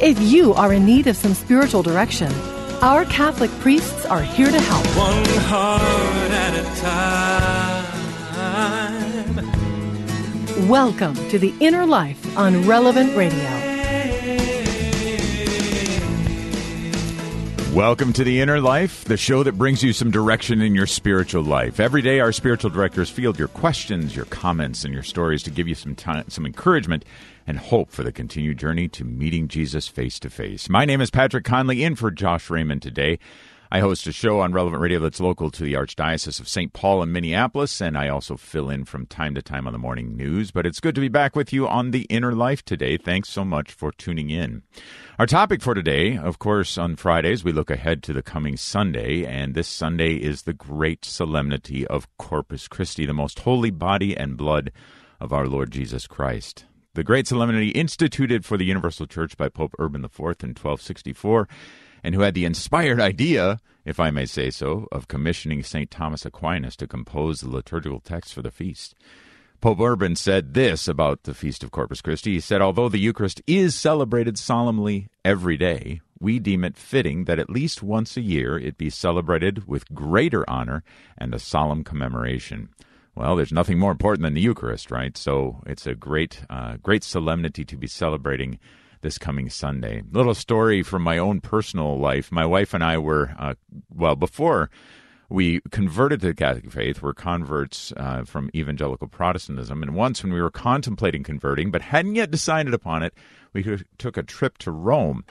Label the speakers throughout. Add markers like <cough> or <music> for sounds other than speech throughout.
Speaker 1: if you are in need of some spiritual direction, our Catholic priests are here to help.
Speaker 2: One heart at a time.
Speaker 1: Welcome to The Inner Life on Relevant Radio.
Speaker 3: Welcome to The Inner Life, the show that brings you some direction in your spiritual life. Every day, our spiritual directors field your questions, your comments, and your stories to give you some time, some encouragement and hope for the continued journey to meeting Jesus face to face. My name is Patrick Conley, in for Josh Raymond today. I host a show on Relevant Radio that's local to the Archdiocese of St. Paul in Minneapolis, and I also fill in from time to time on the morning news. But it's good to be back with you on The Inner Life today. Thanks so much for tuning in. Our topic for today, of course, on Fridays, we look ahead to the coming Sunday, and this Sunday is the great solemnity of Corpus Christi, the most holy body and blood of our Lord Jesus Christ. The great solemnity instituted for the Universal Church by Pope Urban IV in 1264, and who had the inspired idea, if I may say so, of commissioning St. Thomas Aquinas to compose the liturgical text for the feast. Pope Urban said this about the Feast of Corpus Christi. He said, Although the Eucharist is celebrated solemnly every day, we deem it fitting that at least once a year it be celebrated with greater honor and a solemn commemoration. Well, there's nothing more important than the Eucharist, right? So it's a great, uh, great solemnity to be celebrating this coming Sunday. Little story from my own personal life. My wife and I were, uh, well, before we converted to the Catholic faith, we're converts uh, from evangelical Protestantism. And once when we were contemplating converting, but hadn't yet decided upon it, we took a trip to Rome.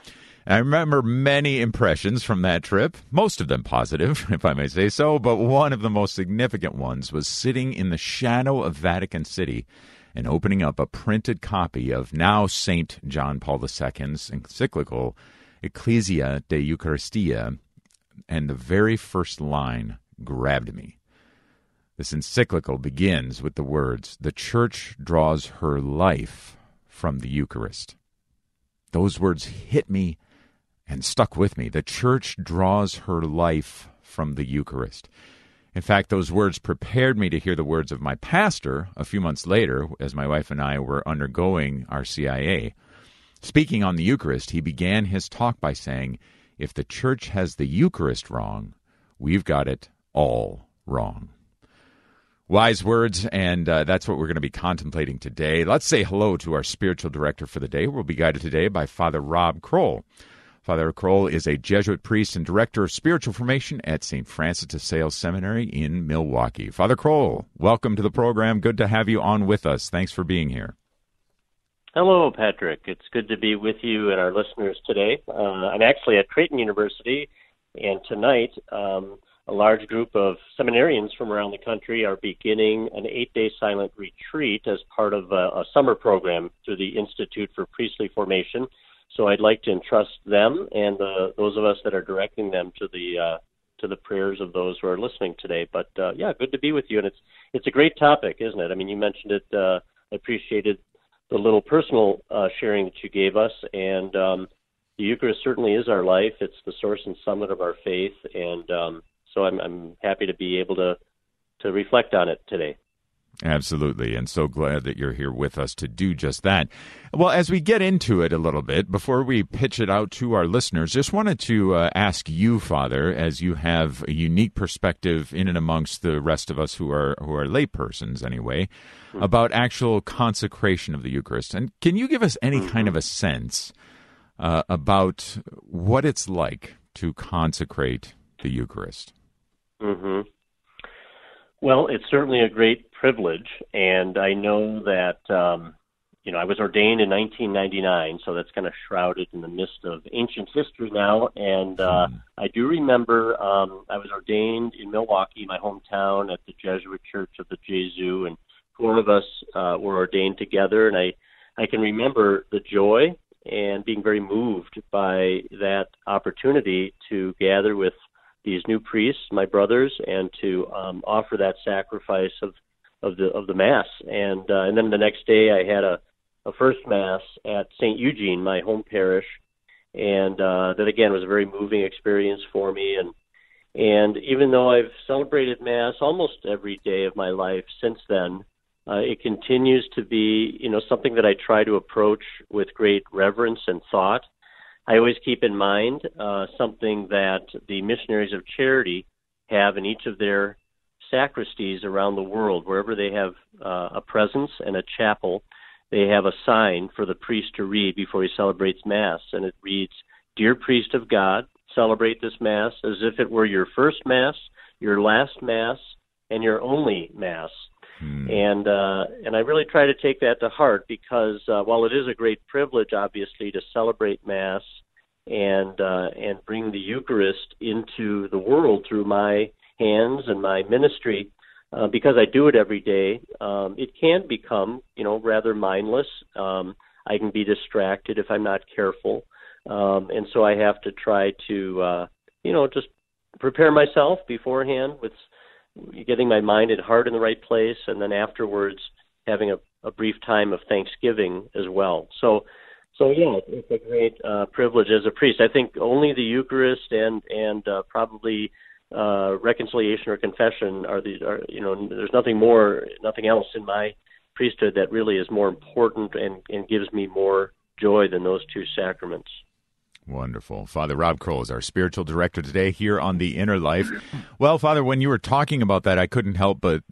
Speaker 3: I remember many impressions from that trip, most of them positive, <laughs> if I may say so, but one of the most significant ones was sitting in the shadow of Vatican City and opening up a printed copy of now St. John Paul II's encyclical Ecclesia de Eucharistia, and the very first line grabbed me. This encyclical begins with the words, The Church draws her life from the Eucharist. Those words hit me and stuck with me. The church draws her life from the Eucharist. In fact, those words prepared me to hear the words of my pastor a few months later as my wife and I were undergoing RCIA. Speaking on the Eucharist, he began his talk by saying, If the church has the Eucharist wrong, we've got it all wrong. Wise words, and uh, that's what we're going to be contemplating today. Let's say hello to our spiritual director for the day. We'll be guided today by Father Rob Kroll. Father Kroll is a Jesuit priest and director of spiritual formation at St. Francis de Sales Seminary in Milwaukee. Father Kroll, welcome to the program. Good to have you on with us. Thanks for being here.
Speaker 4: Hello, Patrick. It's good to be with you and our listeners today. Uh, I'm actually at Creighton University, and tonight um, a large group of seminarians from around the country are beginning an eight day silent retreat as part of a, a summer program through the Institute for Priestly Formation. So I'd like to entrust them and the, those of us that are directing them to the uh, to the prayers of those who are listening today. But uh, yeah, good to be with you, and it's it's a great topic, isn't it? I mean, you mentioned it. Uh, I appreciated the little personal uh, sharing that you gave us, and um, the Eucharist certainly is our life. It's the source and summit of our faith, and um, so I'm, I'm happy to be able to to reflect on it today.
Speaker 3: Absolutely. And so glad that you're here with us to do just that. Well, as we get into it a little bit, before we pitch it out to our listeners, just wanted to uh, ask you, Father, as you have a unique perspective in and amongst the rest of us who are who are laypersons anyway, mm-hmm. about actual consecration of the Eucharist. And can you give us any mm-hmm. kind of a sense uh, about what it's like to consecrate the Eucharist?
Speaker 4: Mm-hmm. Well, it's certainly a great privilege, and I know that um, you know I was ordained in 1999, so that's kind of shrouded in the mist of ancient history now. And uh, mm. I do remember um, I was ordained in Milwaukee, my hometown, at the Jesuit Church of the Gesu, and four of us uh, were ordained together, and I I can remember the joy and being very moved by that opportunity to gather with these new priests, my brothers, and to um, offer that sacrifice of of the of the mass. And uh, and then the next day, I had a a first mass at St. Eugene, my home parish, and uh, that again was a very moving experience for me. And and even though I've celebrated mass almost every day of my life since then, uh, it continues to be you know something that I try to approach with great reverence and thought. I always keep in mind uh, something that the missionaries of charity have in each of their sacristies around the world, wherever they have uh, a presence and a chapel, they have a sign for the priest to read before he celebrates Mass. And it reads, Dear priest of God, celebrate this Mass as if it were your first Mass, your last Mass, and your only Mass. Hmm. And uh, and I really try to take that to heart because uh, while it is a great privilege, obviously, to celebrate Mass and uh, and bring the Eucharist into the world through my hands and my ministry, uh, because I do it every day, um, it can become, you know, rather mindless. Um, I can be distracted if I'm not careful, um, and so I have to try to, uh, you know, just prepare myself beforehand with getting my mind and heart in the right place, and then afterwards having a, a brief time of thanksgiving as well. So, so yeah, it's a great uh, privilege as a priest. I think only the Eucharist and and uh, probably uh, reconciliation or confession are the are you know there's nothing more nothing else in my priesthood that really is more important and, and gives me more joy than those two sacraments.
Speaker 3: Wonderful. Father Rob Kroll is our spiritual director today here on The Inner Life. Well, Father, when you were talking about that, I couldn't help but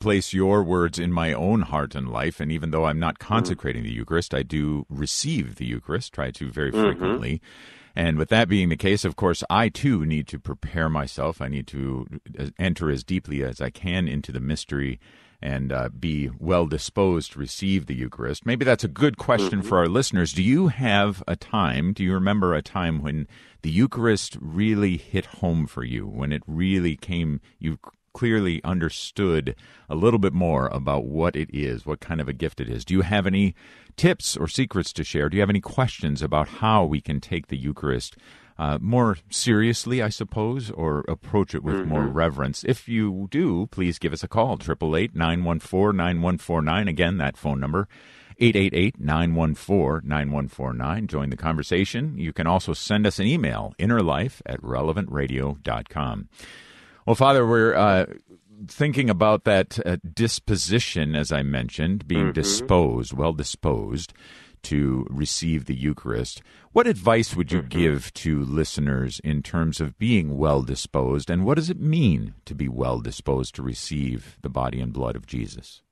Speaker 3: place your words in my own heart and life. And even though I'm not consecrating the Eucharist, I do receive the Eucharist, try to very mm-hmm. frequently. Mm-hmm. And with that being the case, of course, I too need to prepare myself. I need to uh, enter as deeply as I can into the mystery and uh, be well disposed to receive the Eucharist. Maybe that's a good question mm-hmm. for our listeners. Do you have a time, do you remember a time when the Eucharist really hit home for you, when it really came, you clearly understood a little bit more about what it is, what kind of a gift it is. Do you have any tips or secrets to share? Do you have any questions about how we can take the Eucharist uh, more seriously, I suppose, or approach it with mm-hmm. more reverence? If you do, please give us a call, 888 914 9149. Again, that phone number. 888 914 9149. Join the conversation. You can also send us an email, innerlife at relevantradio.com. Well, Father, we're uh, thinking about that uh, disposition, as I mentioned, being mm-hmm. disposed, well disposed to receive the Eucharist. What advice would you mm-hmm. give to listeners in terms of being well disposed, and what does it mean to be well disposed to receive the body and blood of Jesus?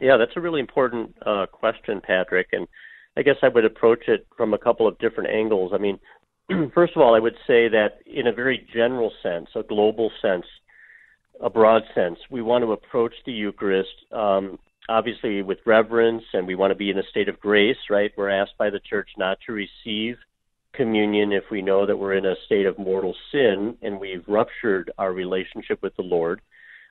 Speaker 4: Yeah, that's a really important uh, question, Patrick, and I guess I would approach it from a couple of different angles. I mean, <clears throat> first of all, I would say that in a very general sense, a global sense, a broad sense, we want to approach the Eucharist um, obviously with reverence, and we want to be in a state of grace, right? We're asked by the church not to receive communion if we know that we're in a state of mortal sin and we've ruptured our relationship with the Lord.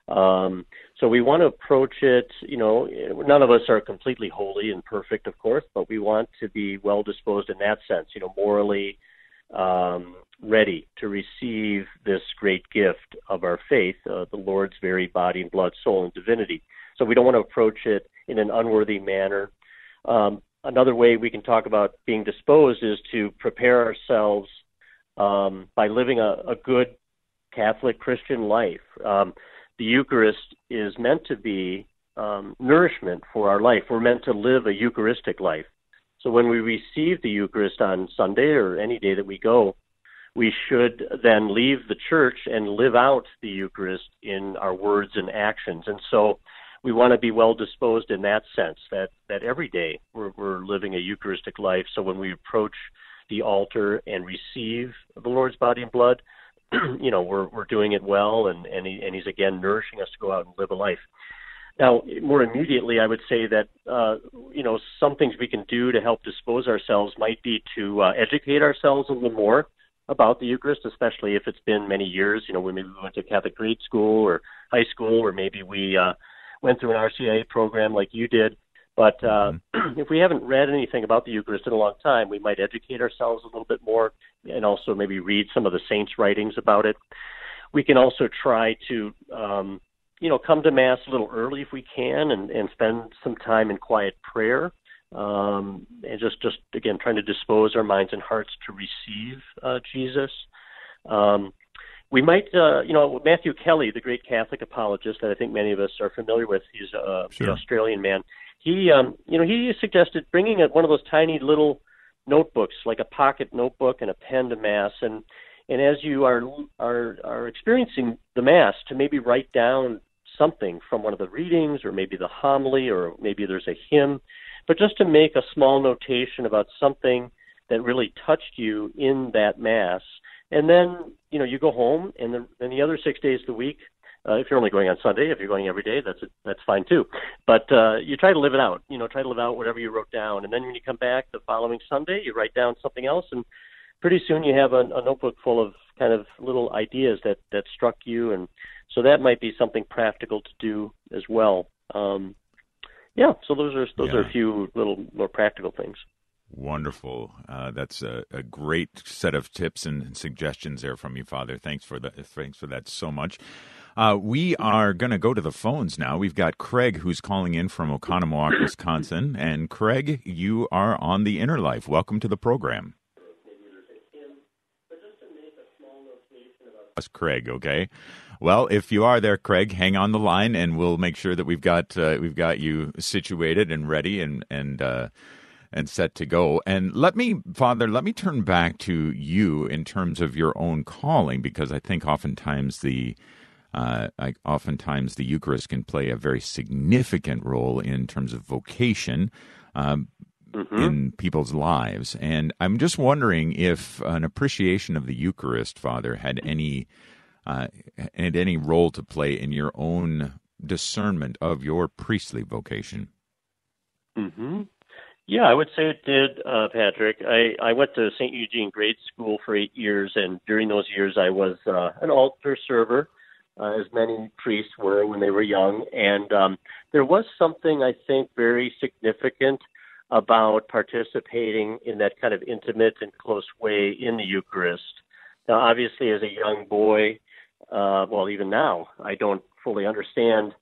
Speaker 4: Um, so we want to approach it, you know, none of us are completely holy and perfect, of course, but we want to be well disposed in that sense, you know, morally um, ready to receive this great gift of our faith, uh, the Lord's very body and blood, soul, and divinity. So we don't want to approach it in an unworthy manner. Um, another way we can talk about being disposed is to prepare ourselves um, by living a, a, good Catholic Christian life. Um, the Eucharist is meant to be um, nourishment for our life. We're meant to live a Eucharistic life. So when we receive the Eucharist on Sunday or any day that we go, we should then leave the church and live out the Eucharist in our words and actions. And so we want to be well disposed in that sense that that every day we're, we're living a Eucharistic life. So when we approach the altar and receive the Lord's body and blood, <clears throat> you know we're we're doing it well, and and, he, and He's again nourishing us to go out and live a life. Now, more immediately, I would say that uh, you know some things we can do to help dispose ourselves might be to uh, educate ourselves a little more about the Eucharist, especially if it's been many years. You know, we maybe we went to Catholic grade school or high school, or maybe we uh, went through an RCIA program like you did. But uh, mm-hmm. <clears throat> if we haven't read anything about the Eucharist in a long time, we might educate ourselves a little bit more and also maybe read some of the saints' writings about it. We can also try to, um, you know, come to Mass a little early if we can and, and spend some time in quiet prayer. Um, and just, just again, trying to dispose our minds and hearts to receive uh, Jesus. Um, we might, uh, you know, Matthew Kelly, the great Catholic apologist that I think many of us are familiar with. He's a sure. an Australian man. He, um, you know, he suggested bringing a, one of those tiny little notebooks, like a pocket notebook and a pen to mass, and and as you are are are experiencing the mass, to maybe write down something from one of the readings, or maybe the homily, or maybe there's a hymn, but just to make a small notation about something that really touched you in that mass and then you know you go home, and then and the other six days of the week, uh, if you're only going on Sunday, if you're going every day, that's that's fine too. But uh, you try to live it out. You know, try to live out whatever you wrote down, and then when you come back the following Sunday, you write down something else, and pretty soon you have a, a notebook full of kind of little ideas that that struck you, and so that might be something practical to do as well. Um, yeah, so those are those yeah. are a few little more practical things.
Speaker 3: Wonderful. Uh, that's a, a, great set of tips and suggestions there from you, Father. Thanks for that. Thanks for that so much. Uh, we are going to go to the phones now. We've got Craig who's calling in from Oconomowoc, Wisconsin. And Craig, you are on the Inner Life. Welcome to the program. Us, Craig. Okay. Well, if you are there, Craig, hang on the line, and we'll make sure that we've got uh, we've got you situated and ready and and uh, and set to go. And let me, Father, let me turn back to you in terms of your own calling, because I think oftentimes the uh, I, oftentimes the Eucharist can play a very significant role in terms of vocation. Um, mm-hmm. In people's lives, and I'm just wondering if an appreciation of the Eucharist, Father, had any uh, had any role to play in your own discernment of your priestly vocation.
Speaker 4: Mm-hmm. Yeah, I would say it did, uh, Patrick. I, I went to St. Eugene Grade School for eight years, and during those years, I was uh, an altar server, uh, as many priests were when they were young. And um, there was something, I think, very significant about participating in that kind of intimate and close way in the Eucharist. Now, obviously, as a young boy, uh, well, even now, I don't fully understand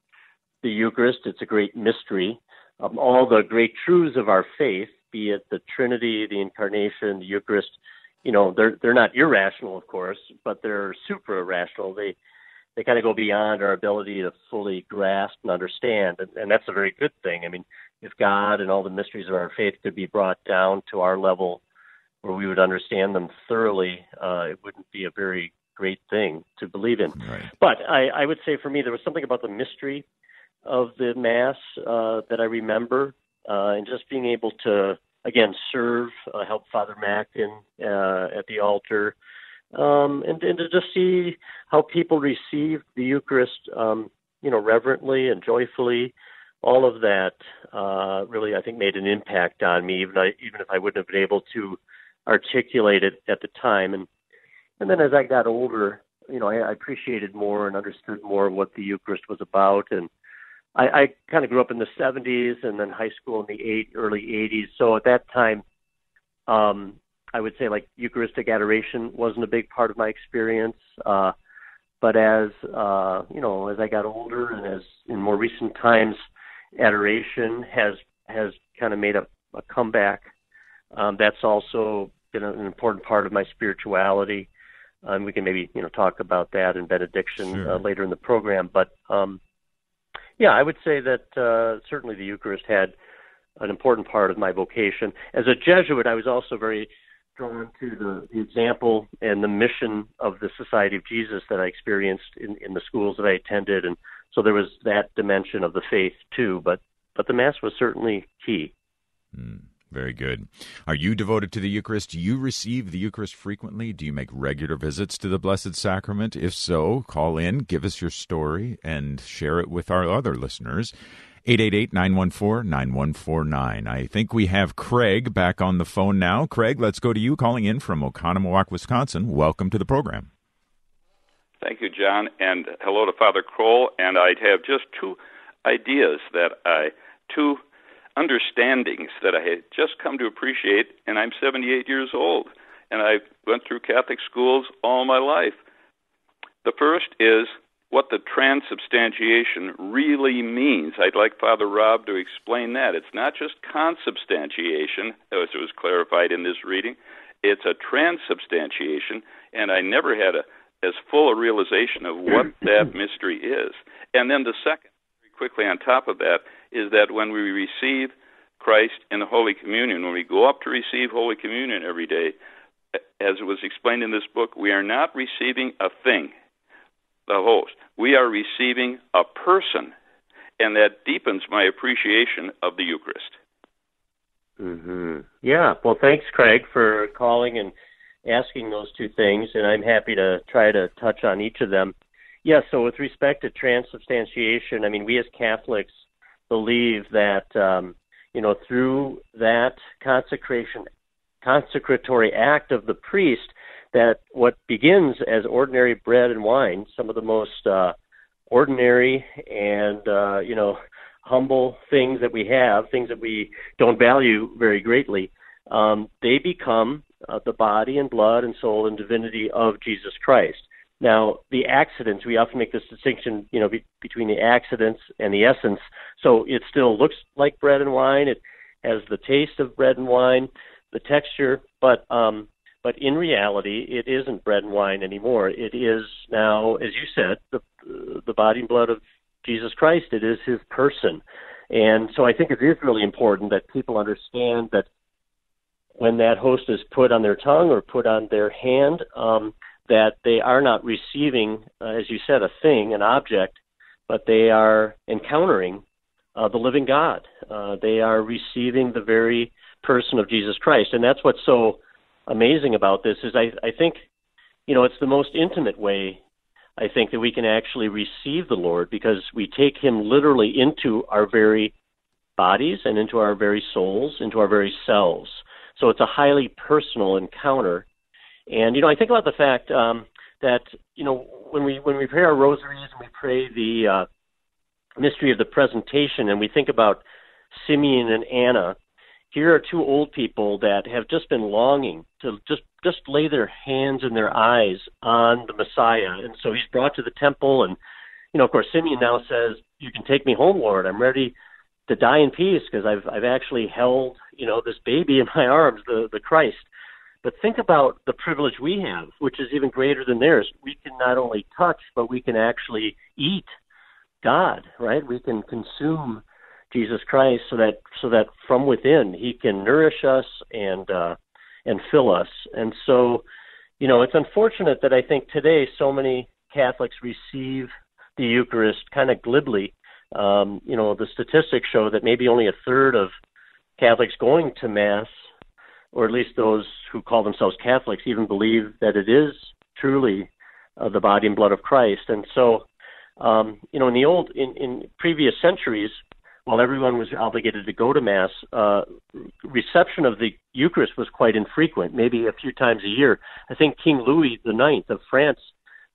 Speaker 4: the Eucharist. It's a great mystery um, all the great truths of our faith, be it the Trinity, the Incarnation, the Eucharist, you know, they're they're not irrational, of course, but they're suprarational. They they kind of go beyond our ability to fully grasp and understand, and, and that's a very good thing. I mean, if God and all the mysteries of our faith could be brought down to our level where we would understand them thoroughly, uh, it wouldn't be a very great thing to believe in. Right. But I, I would say for me, there was something about the mystery of the mass uh, that I remember, uh, and just being able to again serve, uh, help Father Mac in uh, at the altar, um, and, and to just see how people receive the Eucharist, um, you know, reverently and joyfully. All of that uh, really, I think, made an impact on me, even I, even if I wouldn't have been able to articulate it at the time. And and then as I got older, you know, I, I appreciated more and understood more what the Eucharist was about, and I, I kind of grew up in the 70s and then high school in the eight, early 80s. So at that time, um, I would say like Eucharistic adoration wasn't a big part of my experience. Uh, but as uh, you know, as I got older and as in more recent times, adoration has has kind of made a, a comeback. Um, that's also been an important part of my spirituality. And we can maybe you know talk about that in benediction sure. uh, later in the program. But um, yeah, I would say that uh, certainly the Eucharist had an important part of my vocation. As a Jesuit, I was also very drawn to the, the example and the mission of the Society of Jesus that I experienced in, in the schools that I attended, and so there was that dimension of the faith too. But but the Mass was certainly key.
Speaker 3: Mm. Very good. Are you devoted to the Eucharist? Do you receive the Eucharist frequently? Do you make regular visits to the Blessed Sacrament? If so, call in, give us your story, and share it with our other listeners. 888 914 9149. I think we have Craig back on the phone now. Craig, let's go to you calling in from Oconomowoc, Wisconsin. Welcome to the program.
Speaker 5: Thank you, John, and hello to Father Kroll. And I have just two ideas that I, two understandings that I had just come to appreciate, and I'm 78 years old, and I went through Catholic schools all my life. The first is what the transubstantiation really means. I'd like Father Rob to explain that. It's not just consubstantiation, as it was clarified in this reading, it's a transubstantiation, and I never had a as full a realization of what that mystery is. And then the second, quickly on top of that, is that when we receive Christ in the Holy Communion, when we go up to receive Holy Communion every day, as it was explained in this book, we are not receiving a thing, the host. We are receiving a person, and that deepens my appreciation of the Eucharist.
Speaker 4: Mm-hmm. Yeah. Well, thanks, Craig, for calling and asking those two things, and I'm happy to try to touch on each of them. Yeah. So, with respect to transubstantiation, I mean, we as Catholics believe that um, you know through that consecration, consecratory act of the priest, that what begins as ordinary bread and wine, some of the most uh, ordinary and uh, you know humble things that we have, things that we don't value very greatly, um, they become uh, the body and blood and soul and divinity of Jesus Christ. Now, the accidents, we often make this distinction, you know, be, between the accidents and the essence. So it still looks like bread and wine. It has the taste of bread and wine, the texture, but um, but in reality, it isn't bread and wine anymore. It is now, as you said, the the body and blood of Jesus Christ. It is His person, and so I think it is really important that people understand that when that host is put on their tongue or put on their hand, um, that they are not receiving, uh, as you said, a thing, an object, but they are encountering uh, the living God. Uh, they are receiving the very person of Jesus Christ, and that's what's so amazing about this. Is I, I think, you know, it's the most intimate way. I think that we can actually receive the Lord because we take Him literally into our very bodies and into our very souls, into our very selves. So it's a highly personal encounter. And you know, I think about the fact um, that you know when we when we pray our rosaries and we pray the uh, mystery of the presentation, and we think about Simeon and Anna. Here are two old people that have just been longing to just just lay their hands and their eyes on the Messiah, and so he's brought to the temple, and you know, of course, Simeon now says, "You can take me home, Lord. I'm ready to die in peace because I've I've actually held you know this baby in my <laughs> arms, the the Christ. But think about the privilege we have, which is even greater than theirs. We can not only touch, but we can actually eat God, right? We can consume Jesus Christ so that so that from within He can nourish us and uh, and fill us. And so, you know, it's unfortunate that I think today so many Catholics receive the Eucharist kind of glibly um, you know, the statistics show that maybe only a third of Catholics going to Mass, or at least those who call themselves Catholics, even believe that it is truly uh, the body and blood of Christ. And so, um, you know, in the old, in, in previous centuries, while everyone was obligated to go to Mass, uh, reception of the Eucharist was quite infrequent, maybe a few times a year. I think King Louis IX of France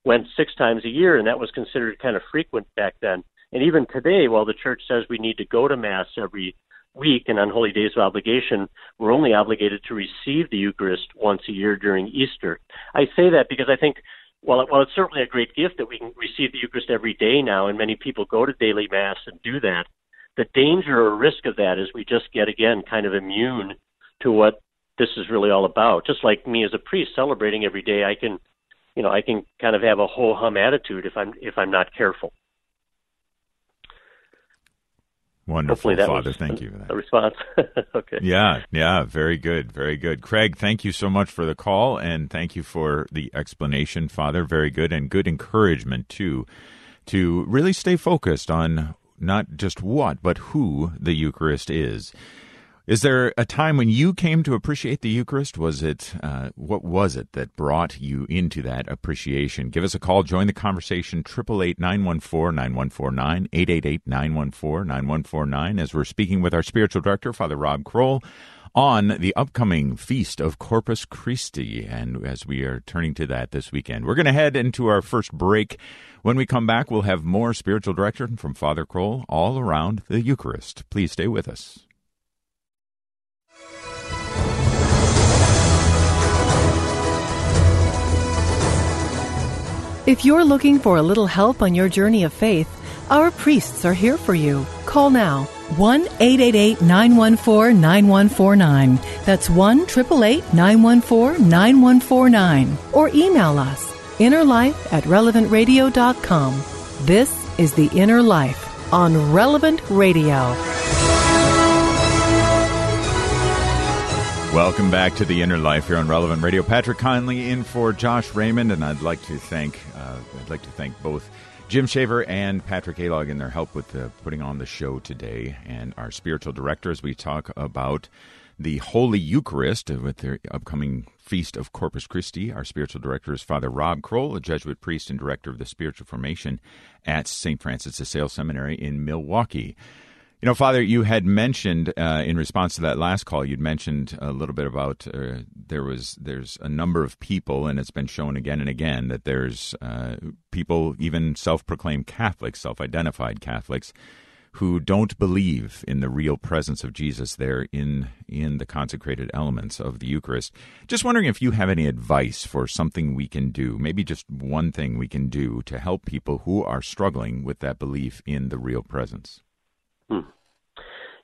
Speaker 4: went six times a year, and that was considered kind of frequent back then. And even today, while the church says we need to go to Mass every week and on holy days of obligation, we're only obligated to receive the Eucharist once a year during Easter. I say that because I think, while, while it's certainly a great gift that we can receive the Eucharist every day now, and many people go to daily Mass and do that, the danger or risk of that is we just get, again, kind of immune to what this is really all about. Just like me as a priest celebrating every day, I can, you know, I can kind of have a ho hum attitude if I'm if I'm not careful.
Speaker 3: Wonderful, Father. Thank you for that.
Speaker 4: Response. <laughs> okay.
Speaker 3: Yeah, yeah, very good, very good. Craig, thank you so much for the call and thank you for the explanation, Father. Very good and good encouragement too to really stay focused on not just what, but who the Eucharist is. Is there a time when you came to appreciate the Eucharist? Was it uh, what was it that brought you into that appreciation? Give us a call. Join the conversation. Triple eight nine one four nine one four nine eight eight eight nine one four nine one four nine. As we're speaking with our spiritual director, Father Rob Kroll, on the upcoming feast of Corpus Christi, and as we are turning to that this weekend, we're going to head into our first break. When we come back, we'll have more spiritual direction from Father Kroll all around the Eucharist. Please stay with us.
Speaker 1: If you're looking for a little help on your journey of faith, our priests are here for you. Call now 1 888 914 9149. That's 1 888 914 9149. Or email us innerlife at relevantradio.com. This is The Inner Life on Relevant Radio.
Speaker 3: Welcome back to the Inner Life here on Relevant Radio. Patrick Conley in for Josh Raymond, and I'd like to thank I'd like to thank both Jim Shaver and Patrick Alog in their help with the, putting on the show today, and our spiritual director as we talk about the Holy Eucharist with their upcoming feast of Corpus Christi. Our spiritual director is Father Rob Kroll, a Jesuit priest and director of the spiritual formation at St. Francis de Sales Seminary in Milwaukee. You know, Father, you had mentioned uh, in response to that last call, you'd mentioned a little bit about uh, there was there's a number of people, and it's been shown again and again that there's uh, people, even self-proclaimed Catholics, self-identified Catholics, who don't believe in the real presence of Jesus there in in the consecrated elements of the Eucharist. Just wondering if you have any advice for something we can do, maybe just one thing we can do to help people who are struggling with that belief in the real presence.
Speaker 4: Hmm.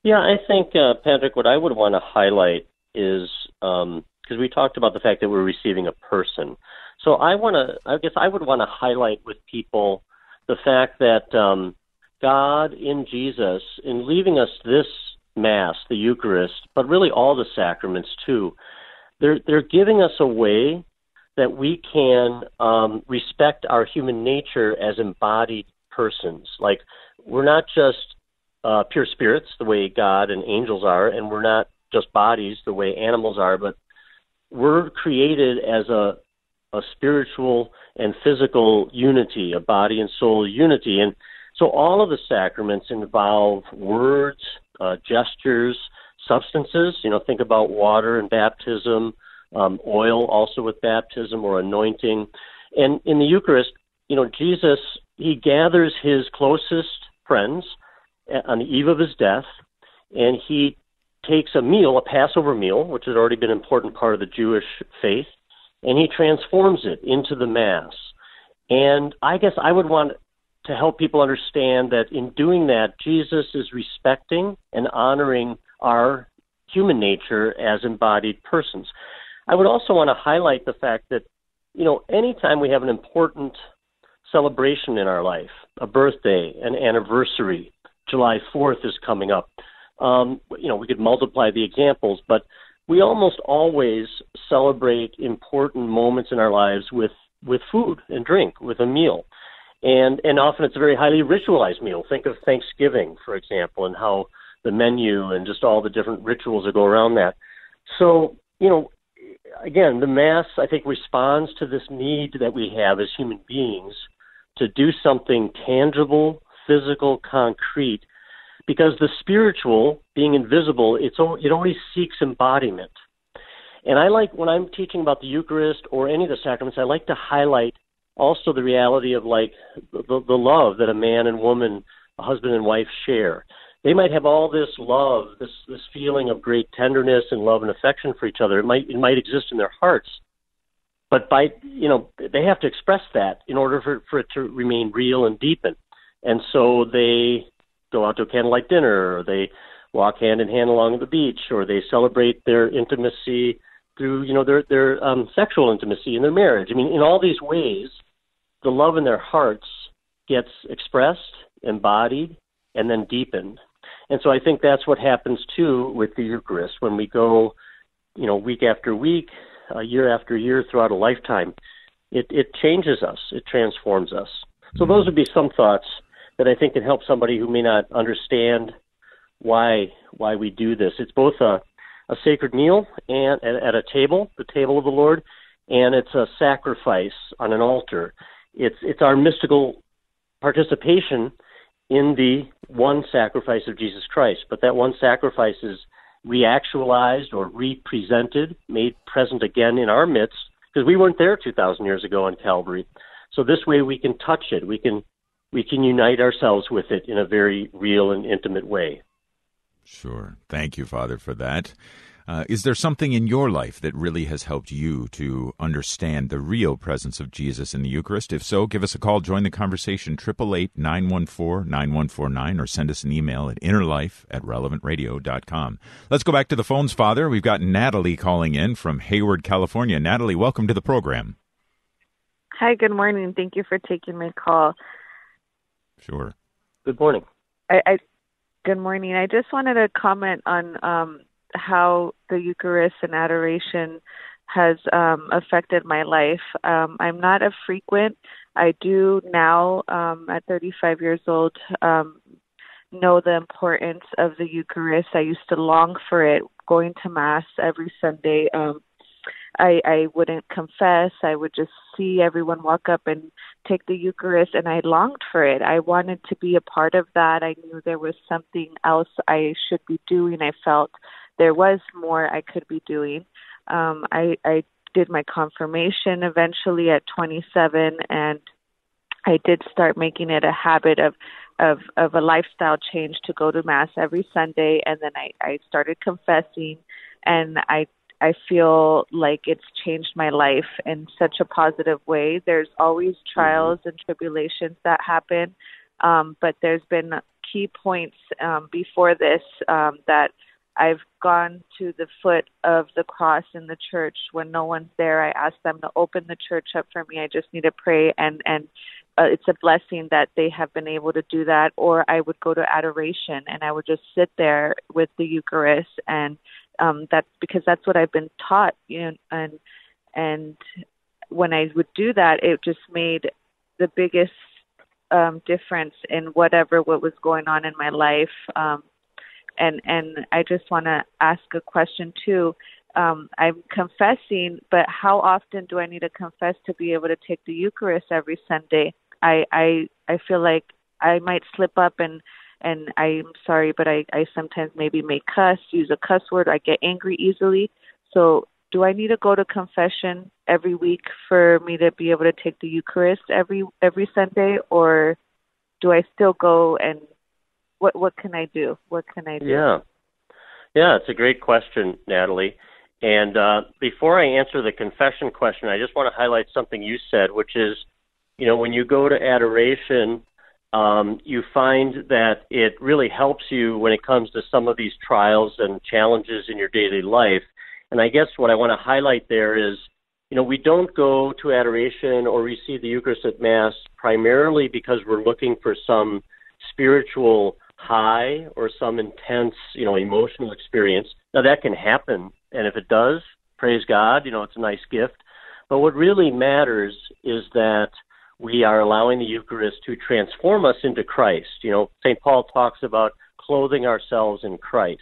Speaker 4: Yeah, I think uh, Patrick, what I would want to highlight is because um, we talked about the fact that we're receiving a person. So I want to, I guess, I would want to highlight with people the fact that um, God in Jesus, in leaving us this Mass, the Eucharist, but really all the sacraments too, they're they're giving us a way that we can um, respect our human nature as embodied persons. Like we're not just uh, pure spirits the way God and angels are, and we're not just bodies the way animals are, but we're created as a a spiritual and physical unity, a body and soul unity, and so all of the sacraments involve words, uh, gestures, substances. You know, think about water and baptism, um, oil also with baptism or anointing, and in the Eucharist, you know, Jesus he gathers his closest friends on the eve of his death, and he takes a meal, a Passover meal, which had already been an important part of the Jewish faith, and he transforms it into the Mass. And I guess I would want to help people understand that in doing that, Jesus is respecting and honoring our human nature as embodied persons. I would also want to highlight the fact that, you know, anytime we have an important celebration in our life, a birthday, an anniversary, July 4th is coming up. Um, you know, we could multiply the examples, but we almost always celebrate important moments in our lives with with food and drink, with a meal, and and often it's a very highly ritualized meal. Think of Thanksgiving, for example, and how the menu and just all the different rituals that go around that. So, you know, again, the Mass, I think, responds to this need that we have as human beings to do something tangible physical, concrete, because the spiritual, being invisible, it's it always seeks embodiment. And I like when I'm teaching about the Eucharist or any of the sacraments, I like to highlight also the reality of like the, the love that a man and woman, a husband and wife share. They might have all this love, this this feeling of great tenderness and love and affection for each other. It might it might exist in their hearts, but by you know they have to express that in order for for it to remain real and deepen and so they go out to a candlelight dinner, or they walk hand in hand along the beach, or they celebrate their intimacy through you know their their um, sexual intimacy in their marriage. I mean, in all these ways, the love in their hearts gets expressed, embodied, and then deepened. And so I think that's what happens too with the Eucharist when we go, you know, week after week, uh, year after year throughout a lifetime. It it changes us. It transforms us. So those would be some thoughts that I think can help somebody who may not understand why why we do this. It's both a a sacred meal and at, at a table, the table of the Lord, and it's a sacrifice on an altar. It's it's our mystical participation in the one sacrifice of Jesus Christ. But that one sacrifice is reactualized or represented, made present again in our midst, because we weren't there 2,000 years ago on Calvary. So this way we can touch it. We can we can unite ourselves with it in a very real and intimate way.
Speaker 3: Sure. Thank you, Father, for that. Uh, is there something in your life that really has helped you to understand the real presence of Jesus in the Eucharist? If so, give us a call, join the conversation, 888-914-9149, or send us an email at innerlife at relevantradio.com. Let's go back to the phones, Father. We've got Natalie calling in from Hayward, California. Natalie, welcome to the program.
Speaker 6: Hi, good morning. Thank you for taking my call.
Speaker 3: Sure.
Speaker 4: Good morning.
Speaker 6: I, I good morning. I just wanted to comment on um, how the Eucharist and adoration has um, affected my life. Um, I'm not a frequent. I do now, um, at 35 years old, um, know the importance of the Eucharist. I used to long for it, going to Mass every Sunday. Um, I, I wouldn't confess. I would just see everyone walk up and take the Eucharist, and I longed for it. I wanted to be a part of that. I knew there was something else I should be doing. I felt there was more I could be doing. Um, I, I did my confirmation eventually at 27, and I did start making it a habit of of of a lifestyle change to go to mass every Sunday, and then I I started confessing, and I I feel like it's changed my life in such a positive way. There's always trials and tribulations that happen, um, but there's been key points um, before this um, that I've gone to the foot of the cross in the church when no one's there. I ask them to open the church up for me. I just need to pray, and and uh, it's a blessing that they have been able to do that. Or I would go to adoration, and I would just sit there with the Eucharist and um that's because that's what I've been taught you know and and when I would do that it just made the biggest um difference in whatever what was going on in my life um and and I just want to ask a question too. Um I'm confessing but how often do I need to confess to be able to take the Eucharist every Sunday? I I I feel like I might slip up and and I'm sorry, but I, I sometimes maybe may cuss, use a cuss word, I get angry easily. So do I need to go to confession every week for me to be able to take the Eucharist every every Sunday or do I still go and what what can I do? What can I do?
Speaker 4: Yeah. Yeah, it's a great question, Natalie. And uh, before I answer the confession question, I just want to highlight something you said, which is, you know, when you go to adoration, um, you find that it really helps you when it comes to some of these trials and challenges in your daily life. And I guess what I want to highlight there is, you know, we don't go to adoration or receive the Eucharist at Mass primarily because we're looking for some spiritual high or some intense, you know, emotional experience. Now that can happen, and if it does, praise God, you know, it's a nice gift. But what really matters is that we are allowing the Eucharist to transform us into Christ. You know, St. Paul talks about clothing ourselves in Christ.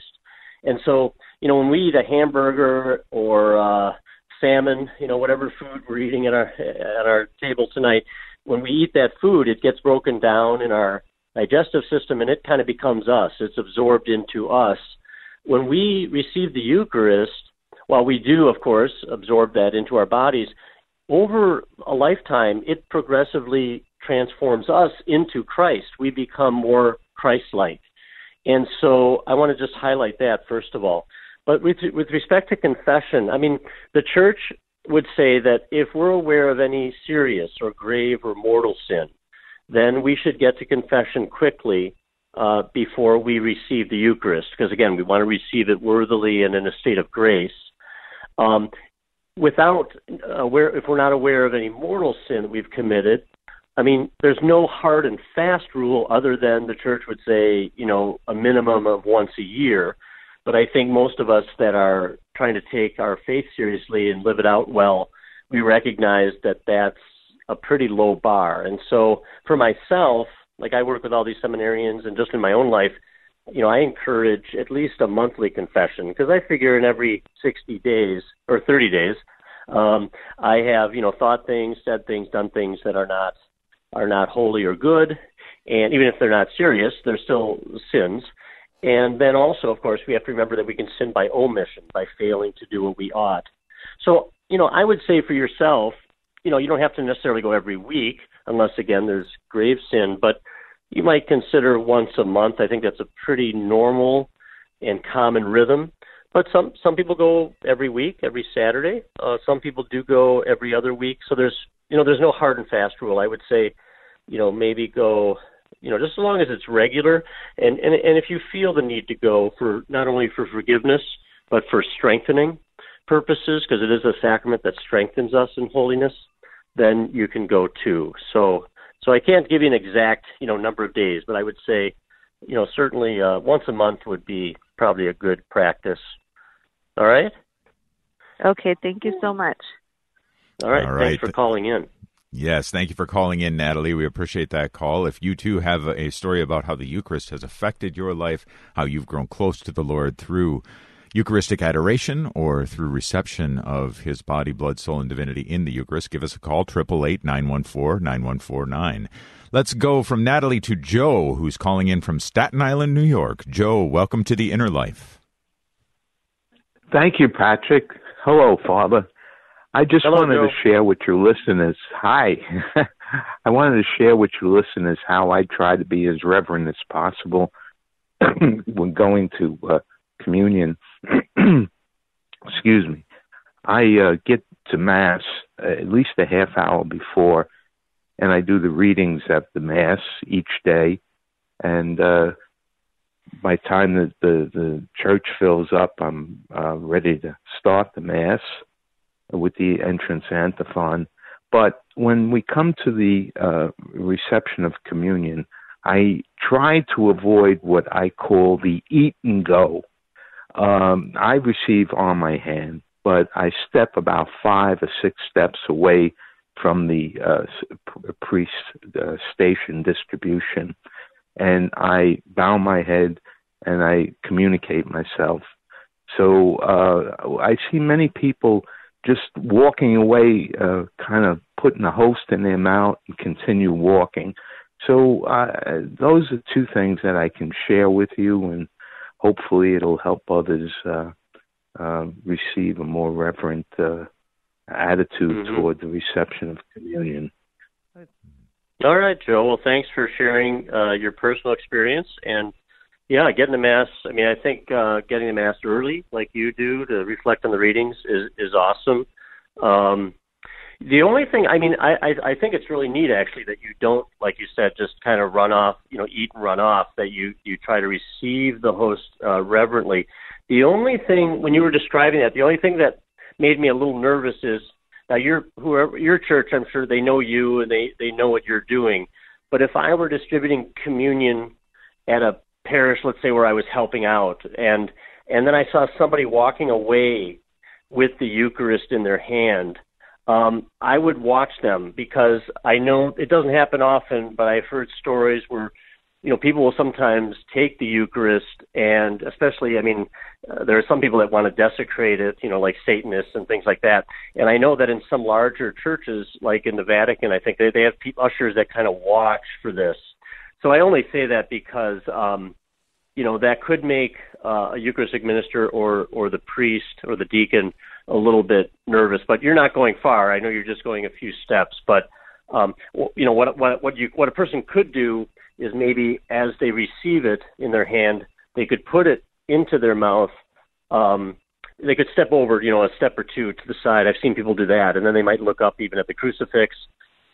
Speaker 4: And so, you know, when we eat a hamburger or uh, salmon, you know, whatever food we're eating at our at our table tonight, when we eat that food, it gets broken down in our digestive system and it kind of becomes us. It's absorbed into us. When we receive the Eucharist, while we do, of course, absorb that into our bodies, over a lifetime, it progressively transforms us into Christ. We become more Christ like. And so I want to just highlight that, first of all. But with, with respect to confession, I mean, the church would say that if we're aware of any serious or grave or mortal sin, then we should get to confession quickly uh, before we receive the Eucharist, because again, we want to receive it worthily and in a state of grace. Um, without aware, if we're not aware of any mortal sin that we've committed, I mean, there's no hard and fast rule other than the church would say, you know, a minimum of once a year. But I think most of us that are trying to take our faith seriously and live it out well, we recognize that that's a pretty low bar. And so for myself, like I work with all these seminarians and just in my own life, you know, I encourage at least a monthly confession because I figure in every 60 days or 30 days, um, I have, you know, thought things, said things, done things that are not are not holy or good, and even if they're not serious, they're still sins. And then also, of course, we have to remember that we can sin by omission, by failing to do what we ought. So, you know, I would say for yourself, you know, you don't have to necessarily go every week, unless again there's grave sin, but you might consider once a month. I think that's a pretty normal and common rhythm. but some some people go every week, every Saturday. Uh, some people do go every other week. So there's you know there's no hard and fast rule. I would say, you know, maybe go you know just as long as it's regular and and and if you feel the need to go for not only for forgiveness but for strengthening purposes because it is a sacrament that strengthens us in holiness then you can go too so so i can't give you an exact you know number of days but i would say you know certainly uh, once a month would be probably a good practice all right
Speaker 6: Okay, thank you so much.
Speaker 4: all right,
Speaker 3: All right.
Speaker 4: thanks for calling in
Speaker 3: Yes, thank you for calling in, Natalie. We appreciate that call. If you too have a story about how the Eucharist has affected your life, how you've grown close to the Lord through Eucharistic adoration or through reception of His body, blood, soul, and divinity in the Eucharist, give us a call, 888 914 9149. Let's go from Natalie to Joe, who's calling in from Staten Island, New York. Joe, welcome to the Inner Life.
Speaker 7: Thank you, Patrick. Hello, Father. I just
Speaker 4: Hello,
Speaker 7: wanted
Speaker 4: Joe.
Speaker 7: to share with your listeners. Hi. <laughs> I wanted to share with your listeners how I try to be as reverent as possible <clears throat> when going to uh, communion. <clears throat> Excuse me. I uh, get to Mass uh, at least a half hour before, and I do the readings at the Mass each day. And uh, by the time that the, the church fills up, I'm uh, ready to start the Mass with the entrance antiphon. But when we come to the uh, reception of communion, I try to avoid what I call the eat and go. Um, I receive on my hand, but I step about five or six steps away from the uh, priest uh, station distribution, and I bow my head and I communicate myself. So uh, I see many people just walking away, uh, kind of putting a host in their mouth and continue walking. So uh, those are two things that I can share with you, and hopefully it'll help others uh, uh, receive a more reverent uh, attitude
Speaker 4: Mhm.
Speaker 7: toward the reception of communion.
Speaker 4: All right, Joe. Well, thanks for sharing uh, your personal experience and yeah, getting the mass. I mean, I think uh, getting the mass early, like you do, to reflect on the readings is is awesome. Um, the only thing, I mean, I, I I think it's really neat actually that you don't, like you said, just kind of run off, you know, eat and run off. That you you try to receive the host uh, reverently. The only thing when you were describing that, the only thing that made me a little nervous is now your whoever your church, I'm sure they know you and they they know what you're doing. But if I were distributing communion at a parish, let's say where I was helping out, and and then I saw somebody walking away with the Eucharist in their hand, um, I would watch them because I know it doesn't happen often, but I've heard stories where you know people will sometimes take the Eucharist and especially I mean uh, there are some people that want to desecrate it, you know, like Satanists and things like that. And I know that in some larger churches, like in the Vatican, I think they they have pe- ushers that kind of watch for this. So I only say that because um, you know that could make uh, a Eucharistic minister or or the priest or the deacon a little bit nervous. But you're not going far. I know you're just going a few steps. But um, you know what what what you what a person could do is maybe as they receive it in their hand, they could put it into their mouth. Um, they could step over, you know, a step or two to the side. I've seen people do that, and then they might look up even at the crucifix,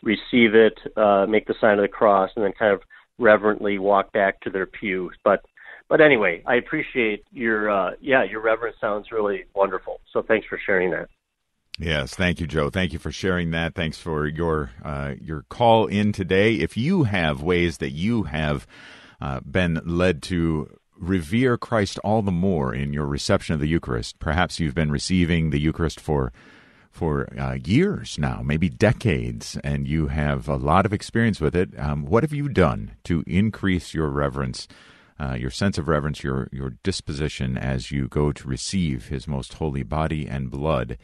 Speaker 4: receive it, uh, make the sign of the cross, and then kind of reverently walk back to their pew. But but anyway, I appreciate your uh, yeah your reverence sounds really wonderful. So thanks for sharing that.
Speaker 3: Yes, thank you, Joe. Thank you for sharing that. Thanks for your uh, your call in today. If you have ways that you have uh, been led to revere Christ all the more in your reception of the Eucharist, perhaps you've been receiving the Eucharist for for uh, years now, maybe decades, and you have a lot of experience with it. Um, what have you done to increase your reverence? Uh, your sense of reverence, your your disposition as you go to receive His most holy body and blood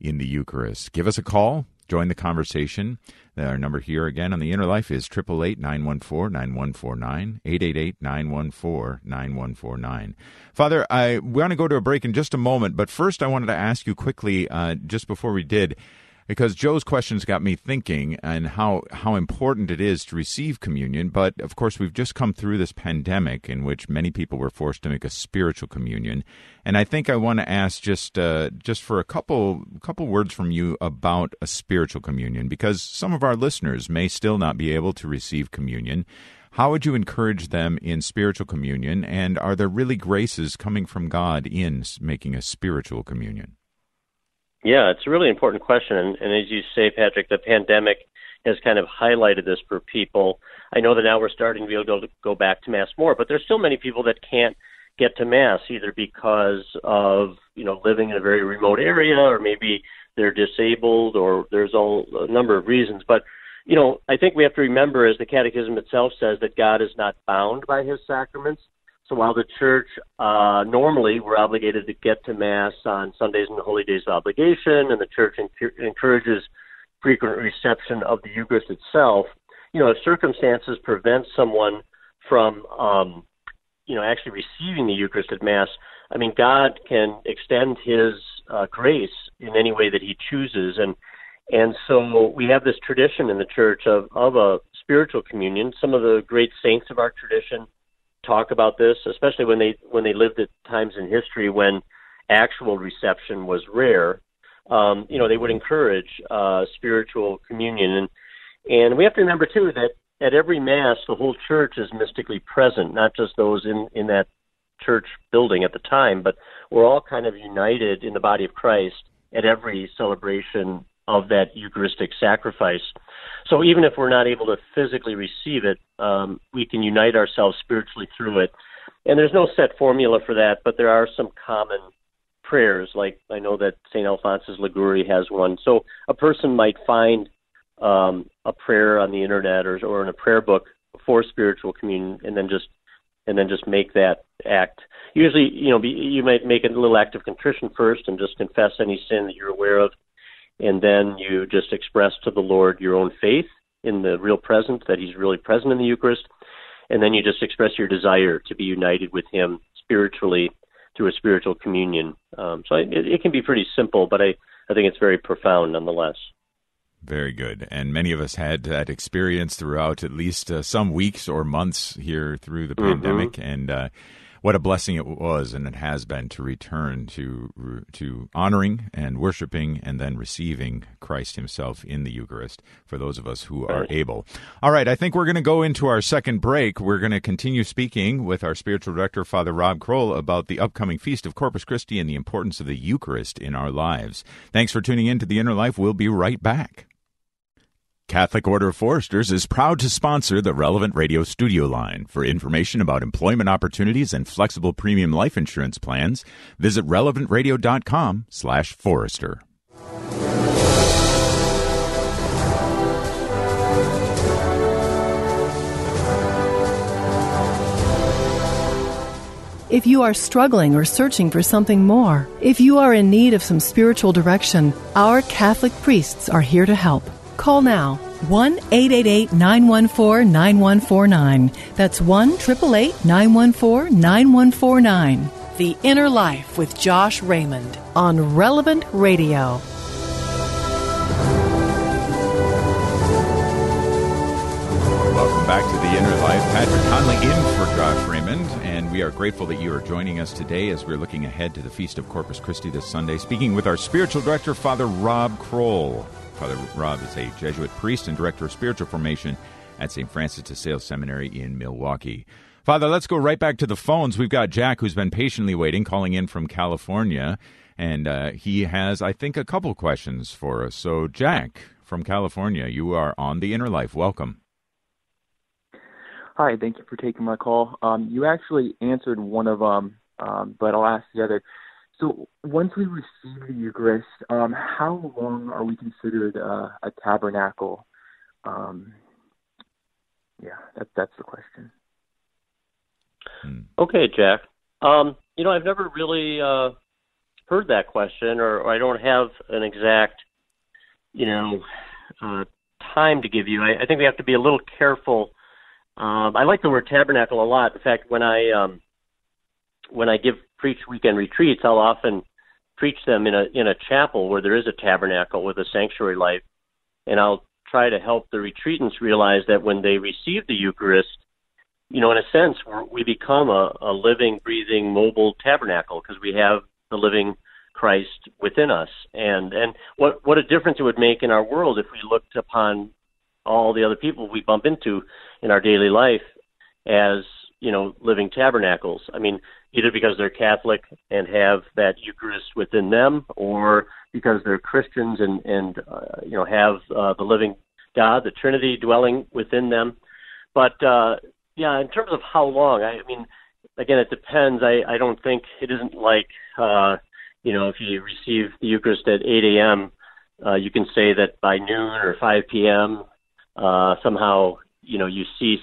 Speaker 3: in the Eucharist. Give us a call. Join the conversation. Our number here again on the Inner Life is 888 914 9149, 888 914 9149. Father, I we want to go to a break in just a moment, but first I wanted to ask you quickly, uh, just before we did, because Joe's questions got me thinking and how how important it is to receive communion. But of course, we've just come through this pandemic in which many people were forced to make a spiritual communion, and I think I want to ask just uh, just for a couple couple words from you about a spiritual communion, because some of our listeners may still not be able to receive communion. How would you encourage them in spiritual communion? And are there really graces coming from God in making a spiritual communion?
Speaker 4: Yeah, it's a really important question. And, and as you say, Patrick, the pandemic has kind of highlighted this for people. I know that now we're starting to be able to go back to Mass more, but there's still many people that can't get to Mass either because of, you know, living in a very remote area or maybe they're disabled or there's all, a number of reasons. But you know, I think we have to remember, as the Catechism itself says, that God is not bound by His sacraments. So while the Church uh, normally we're obligated to get to Mass on Sundays and the holy days of obligation, and the Church encourages frequent reception of the Eucharist itself, you know, if circumstances prevent someone from, um, you know, actually receiving the Eucharist at Mass, I mean, God can extend His uh, grace in any way that He chooses, and and so we have this tradition in the church of, of a spiritual communion. Some of the great saints of our tradition talk about this, especially when they when they lived at times in history when actual reception was rare. Um, you know, they would encourage uh, spiritual communion, and and we have to remember too that at every mass the whole church is mystically present, not just those in in that church building at the time, but we're all kind of united in the body of Christ at every celebration of that Eucharistic sacrifice. So even if we're not able to physically receive it, um, we can unite ourselves spiritually through it. And there's no set formula for that, but there are some common prayers. Like I know that St. Alphonsus Liguori has one. So a person might find um, a prayer on the internet or, or in a prayer book for spiritual communion, and then just and then just make that act. Usually, you know, be, you might make a little act of contrition first and just confess any sin that you're aware of and then you just express to the Lord your own faith in the real presence that He's really present in the Eucharist, and then you just express your desire to be united with Him spiritually through a spiritual communion. Um, so it, it can be pretty simple, but I, I think it's very profound nonetheless.
Speaker 3: Very good. And many of us had that experience throughout at least uh, some weeks or months here through the mm-hmm. pandemic. And uh, what a blessing it was and it has been to return to to honoring and worshiping and then receiving Christ himself in the Eucharist for those of us who are able. All right, I think we're going to go into our second break. We're going to continue speaking with our spiritual director Father Rob Kroll about the upcoming feast of Corpus Christi and the importance of the Eucharist in our lives. Thanks for tuning in to The Inner Life. We'll be right back. Catholic Order of Foresters is proud to sponsor the Relevant Radio studio line. For information about employment opportunities and flexible premium life insurance plans, visit relevantradio.com slash forester.
Speaker 1: If you are struggling or searching for something more, if you are in need of some spiritual direction, our Catholic priests are here to help. Call now 1 888 914 9149. That's 1 888 914 9149. The Inner Life with Josh Raymond on Relevant Radio.
Speaker 3: Welcome back to The Inner Life. Patrick Conley in for Josh Raymond, and we are grateful that you are joining us today as we're looking ahead to the Feast of Corpus Christi this Sunday, speaking with our spiritual director, Father Rob Kroll. Father Rob is a Jesuit priest and director of spiritual formation at St. Francis de Sales Seminary in Milwaukee. Father, let's go right back to the phones. We've got Jack, who's been patiently waiting, calling in from California, and uh, he has, I think, a couple questions for us. So, Jack from California, you are on the Inner Life. Welcome.
Speaker 8: Hi, thank you for taking my call. Um, you actually answered one of them, um, but I'll ask the other. So once we receive the Eucharist, um, how long are we considered uh, a tabernacle? Um, yeah, that, that's the question.
Speaker 4: Hmm. Okay, Jack. Um, you know, I've never really uh, heard that question, or, or I don't have an exact, you know, uh, time to give you. I, I think we have to be a little careful. Um, I like the word tabernacle a lot. In fact, when I um, when I give preach weekend retreats, I'll often preach them in a in a chapel where there is a tabernacle with a sanctuary life, and I'll try to help the retreatants realize that when they receive the Eucharist, you know, in a sense, we become a, a living, breathing, mobile tabernacle because we have the living Christ within us. And and what what a difference it would make in our world if we looked upon all the other people we bump into in our daily life as you know living tabernacles. I mean, either because they're Catholic and have that Eucharist within them, or because they're Christians and and uh, you know have uh, the living God, the Trinity dwelling within them. But uh, yeah, in terms of how long, I, I mean, again, it depends. I I don't think it isn't like uh, you know if you receive the Eucharist at 8 a.m. Uh, you can say that by noon or 5 p.m. Uh, somehow you know you cease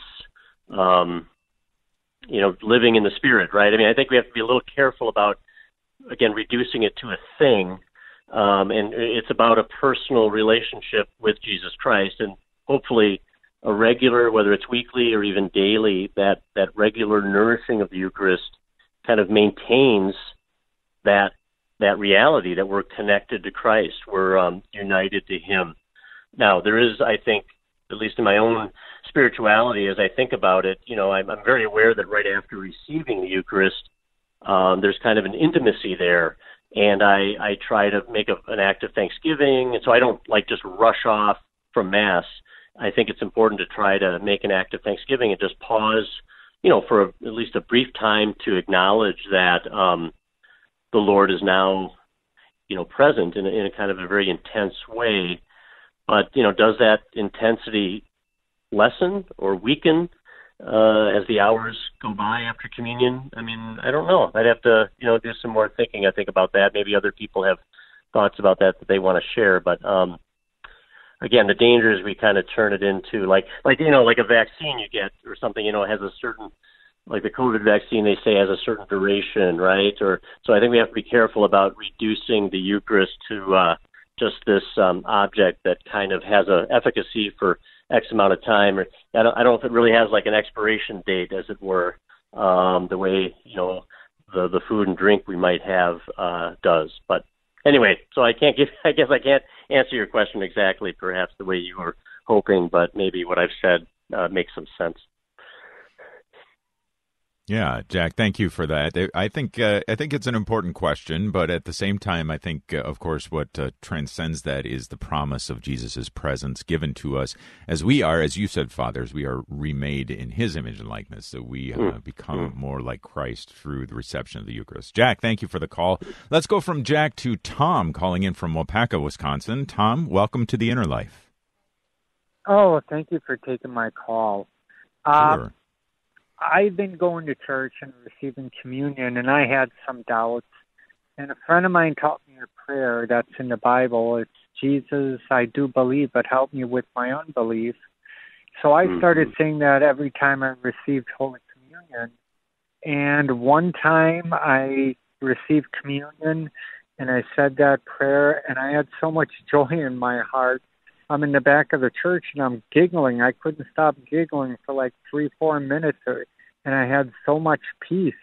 Speaker 4: um, you know, living in the spirit, right? I mean, I think we have to be a little careful about, again, reducing it to a thing. Um, and it's about a personal relationship with Jesus Christ, and hopefully a regular, whether it's weekly or even daily, that that regular nourishing of the Eucharist kind of maintains that that reality that we're connected to Christ, we're um, united to Him. Now, there is, I think, at least in my own spirituality, as I think about it, you know, I'm, I'm very aware that right after receiving the Eucharist, um, there's kind of an intimacy there, and I I try to make a, an act of thanksgiving, and so I don't like just rush off from Mass. I think it's important to try to make an act of thanksgiving and just pause, you know, for a, at least a brief time to acknowledge that um, the Lord is now, you know, present in in a kind of a very intense way. But you know, does that intensity lessen or weaken uh, as the hours go by after communion? I mean, I don't know. I'd have to, you know, do some more thinking. I think about that. Maybe other people have thoughts about that that they want to share. But um, again, the danger is we kind of turn it into like, like you know, like a vaccine you get or something. You know, has a certain like the COVID vaccine, they say has a certain duration, right? Or so I think we have to be careful about reducing the Eucharist to uh, just this um, object that kind of has a efficacy for X amount of time. Or I don't, I don't know if it really has like an expiration date, as it were, um, the way you know the the food and drink we might have uh, does. But anyway, so I can't give. <laughs> I guess I can't answer your question exactly, perhaps the way you were hoping, but maybe what I've said uh, makes some sense.
Speaker 3: Yeah, Jack, thank you for that. I think uh, I think it's an important question, but at the same time, I think, uh, of course, what uh, transcends that is the promise of Jesus' presence given to us as we are, as you said, fathers, we are remade in His image and likeness, so we uh, mm. become mm. more like Christ through the reception of the Eucharist. Jack, thank you for the call. Let's go from Jack to Tom, calling in from Waupaca, Wisconsin. Tom, welcome to the Inner Life.
Speaker 9: Oh, thank you for taking my call.
Speaker 3: Uh, sure.
Speaker 9: I've been going to church and receiving communion, and I had some doubts. And a friend of mine taught me a prayer that's in the Bible. It's Jesus, I do believe, but help me with my unbelief. So I started mm-hmm. saying that every time I received Holy Communion. And one time I received communion and I said that prayer, and I had so much <laughs> joy in my heart I'm in the back of the church and I'm giggling. I couldn't stop giggling for like three, four minutes, and I had so much peace.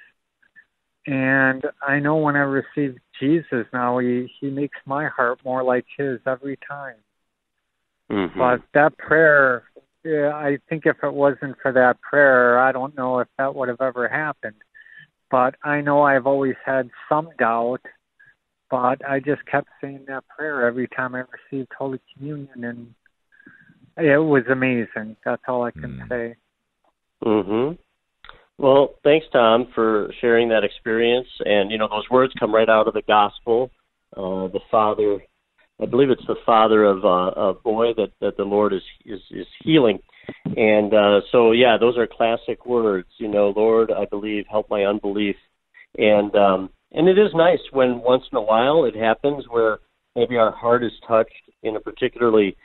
Speaker 9: And I know when I receive Jesus now, he he makes my heart more like His every time.
Speaker 4: Mm-hmm.
Speaker 9: But that prayer, yeah, I think if it wasn't for that prayer, I don't know if that would have ever happened. But I know I've always had some doubt but I just kept saying that prayer every time I received Holy Communion, and it was amazing. That's all I can mm. say.
Speaker 4: Mhm. Well, thanks, Tom, for sharing that experience. And you know, those words come right out of the Gospel. Uh, the Father, I believe it's the Father of uh, a boy that that the Lord is is is healing. And uh, so, yeah, those are classic words. You know, Lord, I believe, help my unbelief. And um, and it is nice when once in a while it happens where maybe our heart is touched in a particularly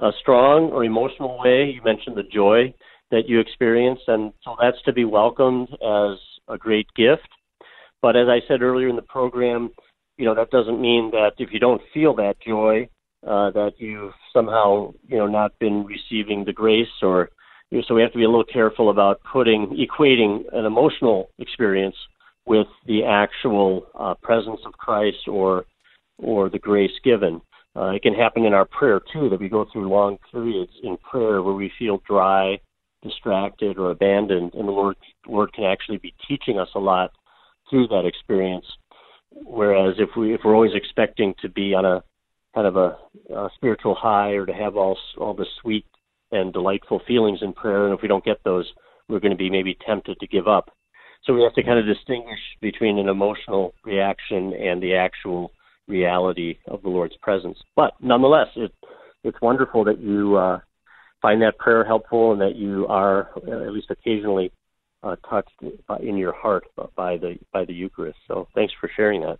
Speaker 4: uh, strong or emotional way. You mentioned the joy that you experienced, and so that's to be welcomed as a great gift. But as I said earlier in the program, you know that doesn't mean that if you don't feel that joy, uh, that you've somehow you know not been receiving the grace or so we have to be a little careful about putting equating an emotional experience with the actual uh, presence of Christ or or the grace given. Uh, it can happen in our prayer too that we go through long periods in prayer where we feel dry, distracted, or abandoned, and the Lord Lord can actually be teaching us a lot through that experience. Whereas if we if we're always expecting to be on a kind of a, a spiritual high or to have all all the sweet and delightful feelings in prayer, and if we don't get those, we're going to be maybe tempted to give up. So we have to kind of distinguish between an emotional reaction and the actual reality of the Lord's presence. But nonetheless, it, it's wonderful that you uh, find that prayer helpful and that you are uh, at least occasionally uh, touched in your heart by the by the Eucharist. So thanks for sharing that.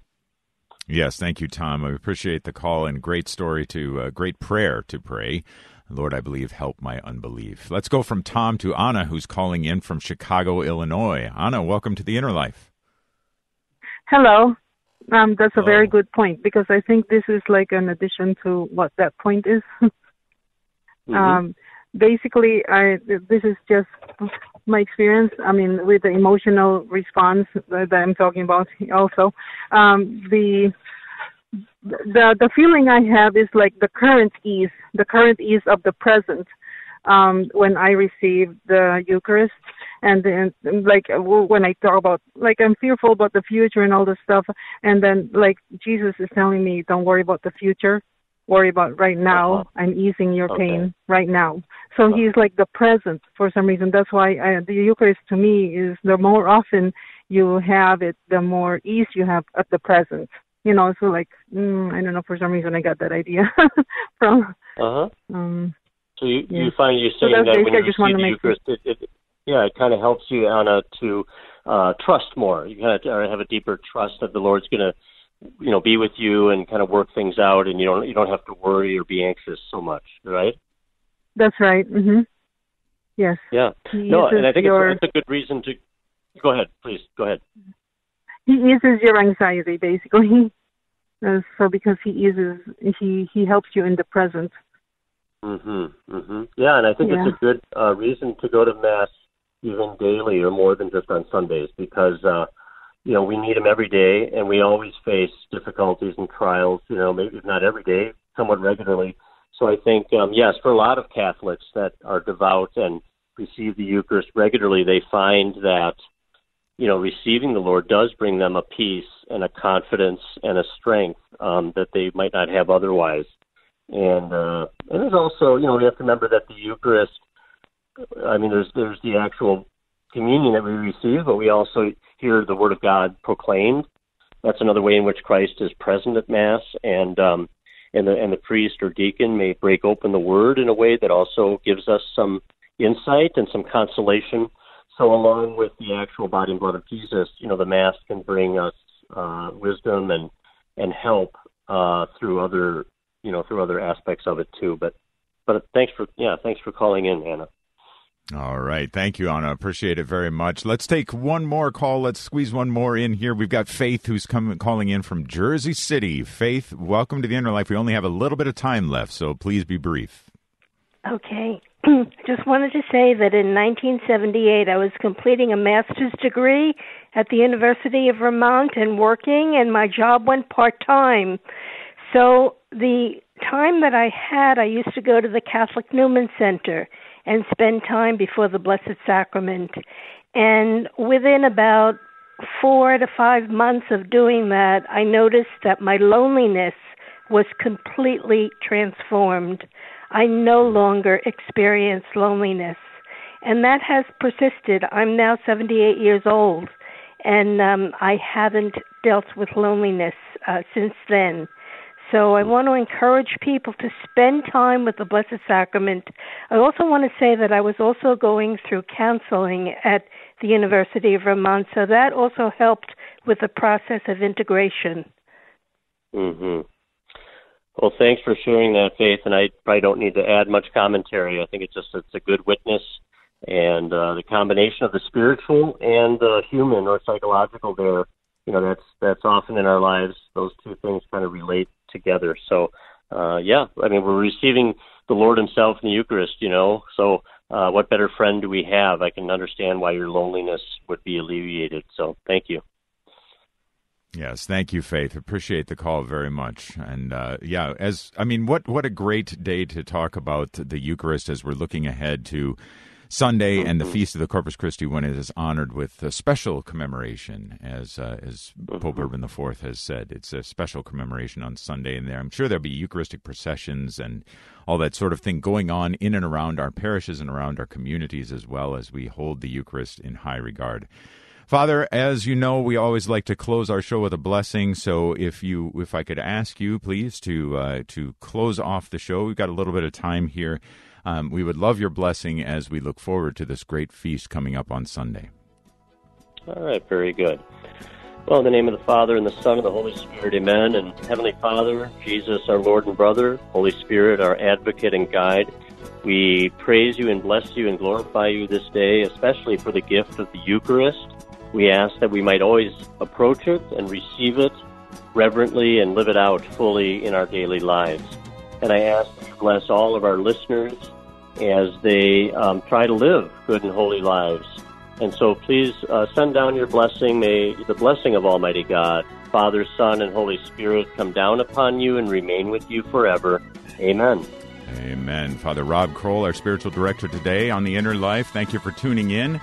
Speaker 3: Yes, thank you, Tom. I appreciate the call and great story to uh, great prayer to pray. Lord, I believe, help my unbelief. Let's go from Tom to Anna, who's calling in from Chicago, Illinois. Anna, welcome to the Inner Life.
Speaker 10: Hello. Um, that's a very good point because I think this is like an addition to what that point is. <laughs> mm-hmm. um, basically, I this is just my experience. I mean, with the emotional response that I'm talking about, also um, the the the feeling I have is like the current ease, the current ease of the present um, when I receive the Eucharist, and then like when I talk about like I'm fearful about the future and all this stuff, and then like Jesus is telling me, don't worry about the future, worry about right now. Uh-huh. I'm easing your okay. pain right now. So uh-huh. he's like the present for some reason. That's why I, the Eucharist to me is the more often you have it, the more ease you have at the present you know, so like mm, I don't know for some reason I got that idea <laughs> from.
Speaker 4: Uh huh.
Speaker 10: Um,
Speaker 4: so you yeah. you find you saying so that when you receive the Eucharist, it, it, yeah, it kind of helps you Anna to uh, trust more. You kind of have a deeper trust that the Lord's going to, you know, be with you and kind of work things out, and you don't you don't have to worry or be anxious so much, right?
Speaker 10: That's right. Mhm. Yes.
Speaker 4: Yeah. He no, and I think your... it's, it's a good reason to. Go ahead, please. Go ahead
Speaker 10: he eases your anxiety basically. <laughs> Uh, so because he eases, he he helps you in the present.
Speaker 4: Mhm. Mhm. Yeah, and I think yeah. it's a good uh, reason to go to mass even daily or more than just on Sundays because uh, you know we need him every day, and we always face difficulties and trials. You know, maybe not every day, somewhat regularly. So I think um, yes, for a lot of Catholics that are devout and receive the Eucharist regularly, they find that you know, receiving the Lord does bring them a peace and a confidence and a strength um, that they might not have otherwise. And uh, and there's also, you know, we have to remember that the Eucharist. I mean, there's there's the actual communion that we receive, but we also hear the Word of God proclaimed. That's another way in which Christ is present at Mass, and um, and the and the priest or deacon may break open the Word in a way that also gives us some insight and some consolation so along with the actual body and blood of Jesus, you know, the Mass can bring us uh, wisdom and and help uh, through other, you know, through other aspects of it too. But but thanks for yeah, thanks for calling in, Anna.
Speaker 3: All right. Thank you, Anna. Appreciate it very much. Let's take one more call. Let's squeeze one more in here. We've got Faith who's coming calling in from Jersey City. Faith, welcome to the Inner Life. We only have a little bit of time left, so please be brief.
Speaker 11: Okay. <clears throat> Just wanted to say that in 1978 I was completing a master's degree at the University of Vermont and working, and my job went part time. So the time that I had, I used to go to the Catholic Newman Center and spend time before the Blessed Sacrament. And within about four to five months of doing that, I noticed that my loneliness was completely transformed. I no longer experience loneliness. And that has persisted. I'm now 78 years old, and um, I haven't dealt with loneliness uh, since then. So I want to encourage people to spend time with the Blessed Sacrament. I also want to say that I was also going through counseling at the University of Vermont, so that also helped with the process of integration.
Speaker 4: Mhm. Well, thanks for sharing that, Faith. And I probably don't need to add much commentary. I think it's just it's a good witness, and uh, the combination of the spiritual and the human or psychological there, you know, that's that's often in our lives. Those two things kind of relate together. So, uh, yeah, I mean, we're receiving the Lord Himself in the Eucharist. You know, so uh, what better friend do we have? I can understand why your loneliness would be alleviated. So, thank you.
Speaker 3: Yes, thank you, Faith. Appreciate the call very much. And uh, yeah, as I mean, what what a great day to talk about the Eucharist as we're looking ahead to Sunday and the mm-hmm. Feast of the Corpus Christi when it is honored with a special commemoration, as uh, as Pope mm-hmm. Urban IV has said. It's a special commemoration on Sunday, and there I'm sure there'll be Eucharistic processions and all that sort of thing going on in and around our parishes and around our communities as well as we hold the Eucharist in high regard. Father, as you know, we always like to close our show with a blessing. So, if you, if I could ask you, please, to uh, to close off the show, we've got a little bit of time here. Um, we would love your blessing as we look forward to this great feast coming up on Sunday.
Speaker 4: All right, very good. Well, in the name of the Father and the Son and the Holy Spirit, Amen. And Heavenly Father, Jesus, our Lord and brother, Holy Spirit, our advocate and guide. We praise you and bless you and glorify you this day, especially for the gift of the Eucharist. We ask that we might always approach it and receive it reverently and live it out fully in our daily lives. And I ask that you bless all of our listeners as they um, try to live good and holy lives. And so please uh, send down your blessing. May the blessing of Almighty God, Father, Son, and Holy Spirit come down upon you and remain with you forever. Amen.
Speaker 3: Amen. Father Rob Kroll, our spiritual director today on The Inner Life, thank you for tuning in.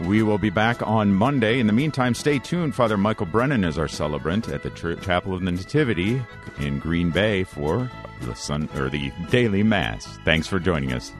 Speaker 3: We will be back on Monday. In the meantime, stay tuned. Father Michael Brennan is our celebrant at the Church Chapel of the Nativity in Green Bay for the sun or the daily mass. Thanks for joining us.